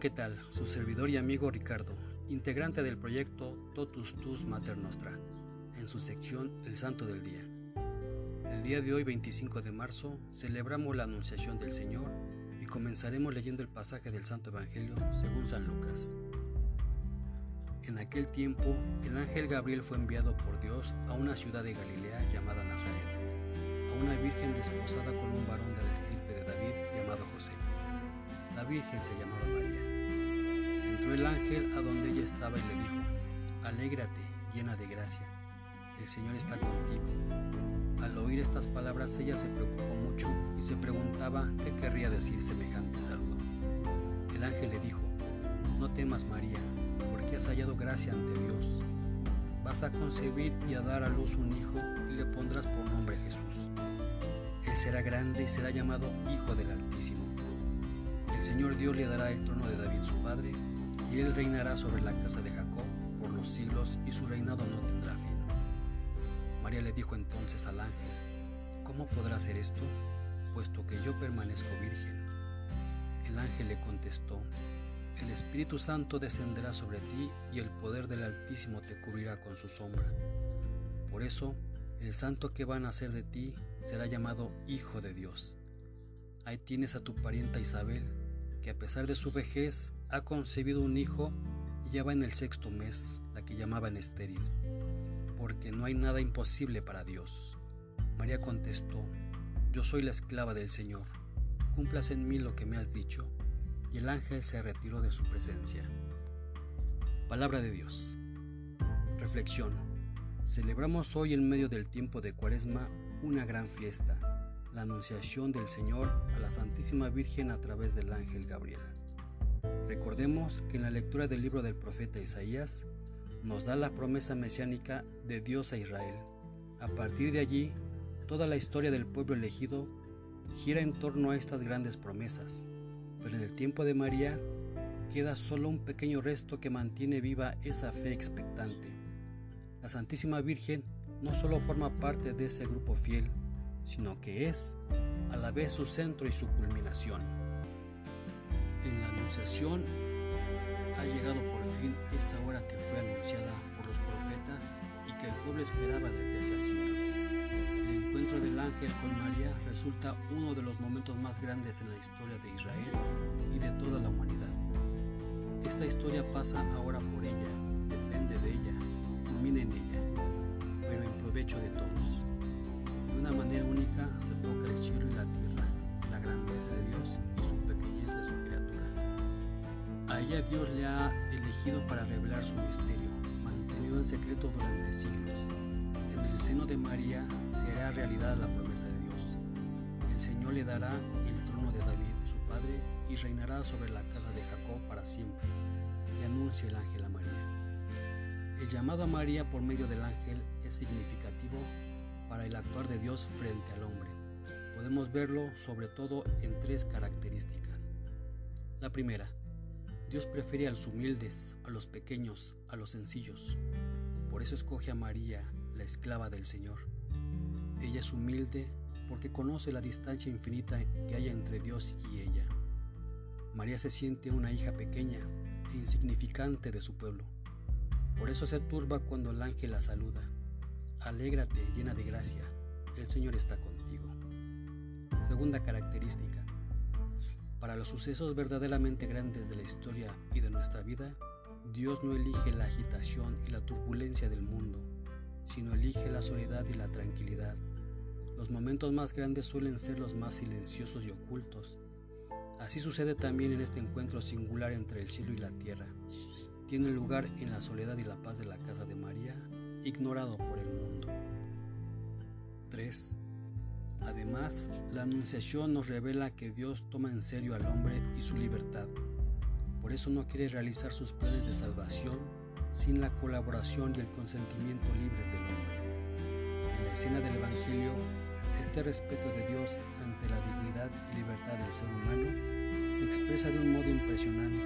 ¿qué tal? Su servidor y amigo Ricardo, integrante del proyecto Totus Tus Mater Nostra, en su sección El Santo del Día. El día de hoy, 25 de marzo, celebramos la Anunciación del Señor y comenzaremos leyendo el pasaje del Santo Evangelio según San Lucas. En aquel tiempo, el ángel Gabriel fue enviado por Dios a una ciudad de Galilea llamada Nazaret, a una virgen desposada con un varón de la estirpe de David llamado José. La virgen se llamaba María. Entró el ángel a donde ella estaba y le dijo, Alégrate, llena de gracia, el Señor está contigo. Al oír estas palabras ella se preocupó mucho y se preguntaba qué querría decir semejante saludo. El ángel le dijo, No temas María, porque has hallado gracia ante Dios. Vas a concebir y a dar a luz un hijo y le pondrás por nombre Jesús. Él será grande y será llamado Hijo del Altísimo el Señor Dios le dará el trono de David su padre, y él reinará sobre la casa de Jacob por los siglos, y su reinado no tendrá fin. María le dijo entonces al ángel, ¿cómo podrá hacer esto, puesto que yo permanezco virgen? El ángel le contestó, el Espíritu Santo descenderá sobre ti y el poder del Altísimo te cubrirá con su sombra. Por eso, el santo que va a nacer de ti será llamado Hijo de Dios. Ahí tienes a tu parienta Isabel, que a pesar de su vejez ha concebido un hijo y ya va en el sexto mes, la que llamaban estéril, porque no hay nada imposible para Dios. María contestó, yo soy la esclava del Señor, cumplas en mí lo que me has dicho, y el ángel se retiró de su presencia. Palabra de Dios. Reflexión. Celebramos hoy en medio del tiempo de Cuaresma una gran fiesta la anunciación del Señor a la Santísima Virgen a través del ángel Gabriel. Recordemos que en la lectura del libro del profeta Isaías nos da la promesa mesiánica de Dios a Israel. A partir de allí, toda la historia del pueblo elegido gira en torno a estas grandes promesas, pero en el tiempo de María queda solo un pequeño resto que mantiene viva esa fe expectante. La Santísima Virgen no solo forma parte de ese grupo fiel, sino que es a la vez su centro y su culminación. En la anunciación ha llegado por fin esa hora que fue anunciada por los profetas y que el pueblo esperaba desde hace siglos. El encuentro del ángel con María resulta uno de los momentos más grandes en la historia de Israel y de toda la humanidad. Esta historia pasa ahora por ella, depende de ella, culmina en ella, pero en provecho de todos. De una manera única se toca el cielo y la tierra, la grandeza de Dios y su pequeñez de su criatura. A ella Dios le ha elegido para revelar su misterio, mantenido en secreto durante siglos. En el seno de María se hará realidad la promesa de Dios. El Señor le dará el trono de David, su padre, y reinará sobre la casa de Jacob para siempre. Le anuncia el ángel a María. El llamado a María por medio del ángel es significativo para el actuar de Dios frente al hombre. Podemos verlo sobre todo en tres características. La primera, Dios prefiere a los humildes, a los pequeños, a los sencillos. Por eso escoge a María, la esclava del Señor. Ella es humilde porque conoce la distancia infinita que hay entre Dios y ella. María se siente una hija pequeña e insignificante de su pueblo. Por eso se turba cuando el ángel la saluda Alégrate llena de gracia, el Señor está contigo. Segunda característica. Para los sucesos verdaderamente grandes de la historia y de nuestra vida, Dios no elige la agitación y la turbulencia del mundo, sino elige la soledad y la tranquilidad. Los momentos más grandes suelen ser los más silenciosos y ocultos. Así sucede también en este encuentro singular entre el cielo y la tierra. Tiene lugar en la soledad y la paz de la casa de María ignorado por el mundo. 3. Además, la Anunciación nos revela que Dios toma en serio al hombre y su libertad. Por eso no quiere realizar sus planes de salvación sin la colaboración y el consentimiento libres del hombre. En la escena del Evangelio, este respeto de Dios ante la dignidad y libertad del ser humano se expresa de un modo impresionante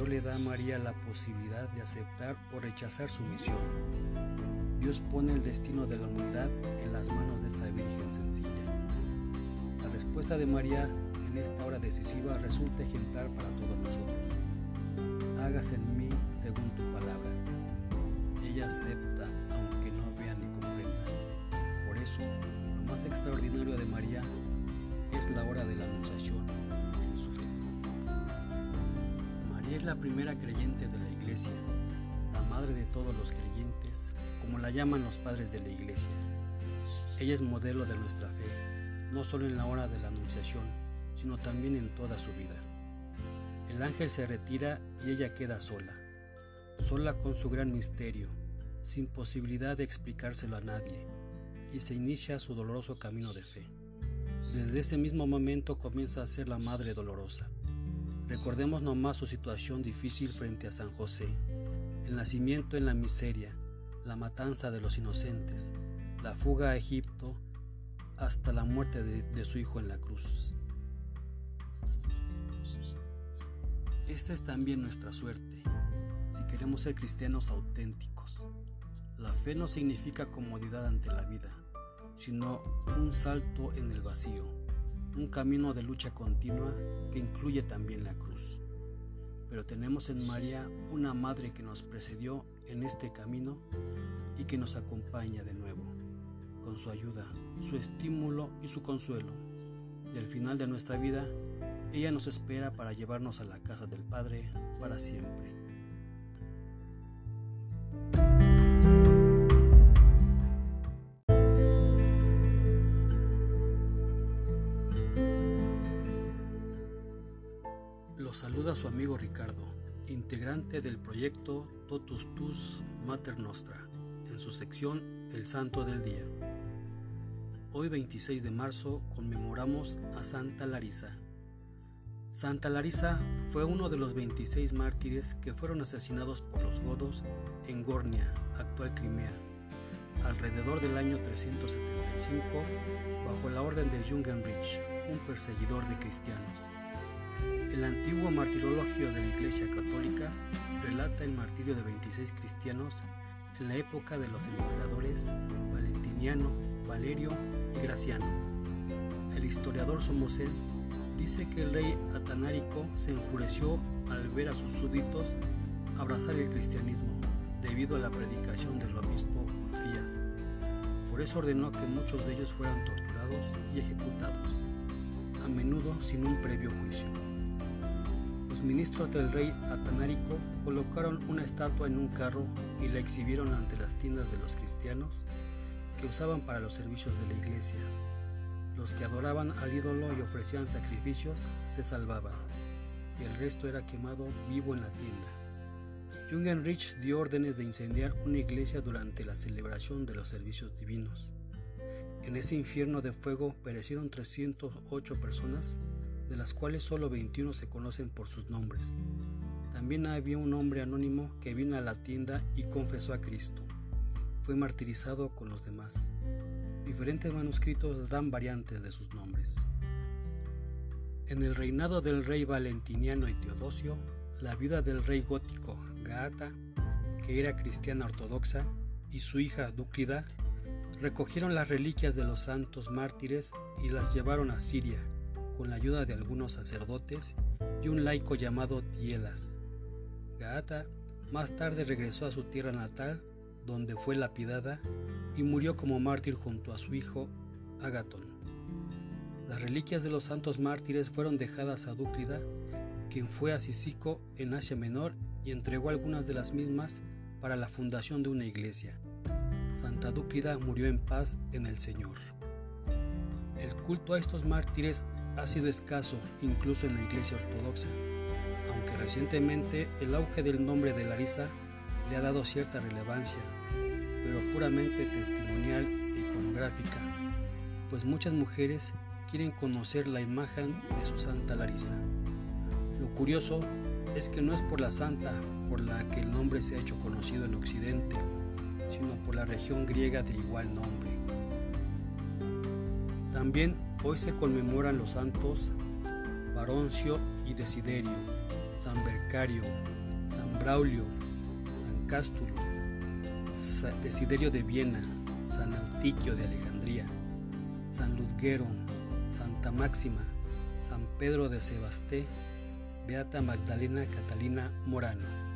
Dios le da a María la posibilidad de aceptar o rechazar su misión. Dios pone el destino de la humanidad en las manos de esta Virgen sencilla. La respuesta de María en esta hora decisiva resulta ejemplar para todos nosotros. Hágase en mí según tu palabra. Ella acepta aunque no vea ni comprenda. Por eso, lo más extraordinario de María es la hora de la anunciación María es la primera creyente de la iglesia, la madre de todos los creyentes, como la llaman los padres de la iglesia. Ella es modelo de nuestra fe, no solo en la hora de la anunciación, sino también en toda su vida. El ángel se retira y ella queda sola, sola con su gran misterio, sin posibilidad de explicárselo a nadie, y se inicia su doloroso camino de fe. Desde ese mismo momento comienza a ser la madre dolorosa. Recordemos nomás su situación difícil frente a San José, el nacimiento en la miseria, la matanza de los inocentes, la fuga a Egipto, hasta la muerte de, de su hijo en la cruz. Esta es también nuestra suerte, si queremos ser cristianos auténticos. La fe no significa comodidad ante la vida, sino un salto en el vacío, un camino de lucha continua que incluye también la cruz. Pero tenemos en María una madre que nos precedió en este camino y que nos acompaña de nuevo, con su ayuda, su estímulo y su consuelo. Y al final de nuestra vida, ella nos espera para llevarnos a la casa del Padre para siempre. Saluda su amigo Ricardo, integrante del proyecto Totus Tus Mater Nostra, en su sección El Santo del Día. Hoy 26 de marzo conmemoramos a Santa Larisa. Santa Larisa fue uno de los 26 mártires que fueron asesinados por los godos en Gornia, actual Crimea, alrededor del año 375, bajo la orden de Jungenrich, un perseguidor de cristianos. El antiguo martirologio de la Iglesia Católica relata el martirio de 26 cristianos en la época de los emperadores Valentiniano, Valerio y Graciano. El historiador Somosel dice que el rey Atanárico se enfureció al ver a sus súbditos abrazar el cristianismo debido a la predicación del obispo Ulfías. Por eso ordenó que muchos de ellos fueran torturados y ejecutados, a menudo sin un previo juicio. Los ministros del rey Atanárico colocaron una estatua en un carro y la exhibieron ante las tiendas de los cristianos que usaban para los servicios de la iglesia. Los que adoraban al ídolo y ofrecían sacrificios se salvaban, y el resto era quemado vivo en la tienda. Jungenrich dio órdenes de incendiar una iglesia durante la celebración de los servicios divinos. En ese infierno de fuego perecieron 308 personas de las cuales solo 21 se conocen por sus nombres. También había un hombre anónimo que vino a la tienda y confesó a Cristo. Fue martirizado con los demás. Diferentes manuscritos dan variantes de sus nombres. En el reinado del rey Valentiniano y Teodosio, la viuda del rey gótico Gaata, que era cristiana ortodoxa, y su hija Dúclida, recogieron las reliquias de los santos mártires y las llevaron a Siria, con la ayuda de algunos sacerdotes y un laico llamado Tielas. Gaata más tarde regresó a su tierra natal, donde fue lapidada y murió como mártir junto a su hijo Agatón. Las reliquias de los santos mártires fueron dejadas a Dúclida, quien fue a Sisico en Asia Menor y entregó algunas de las mismas para la fundación de una iglesia. Santa Dúclida murió en paz en el Señor. El culto a estos mártires ha sido escaso incluso en la Iglesia Ortodoxa, aunque recientemente el auge del nombre de Larisa le ha dado cierta relevancia, pero puramente testimonial e iconográfica, pues muchas mujeres quieren conocer la imagen de su Santa Larisa. Lo curioso es que no es por la santa por la que el nombre se ha hecho conocido en Occidente, sino por la región griega de igual nombre. También Hoy se conmemoran los santos Baroncio y Desiderio, San Bercario, San Braulio, San Cástulo, Desiderio de Viena, San Eutiquio de Alejandría, San Ludgero, Santa Máxima, San Pedro de Sebasté, Beata Magdalena Catalina Morano.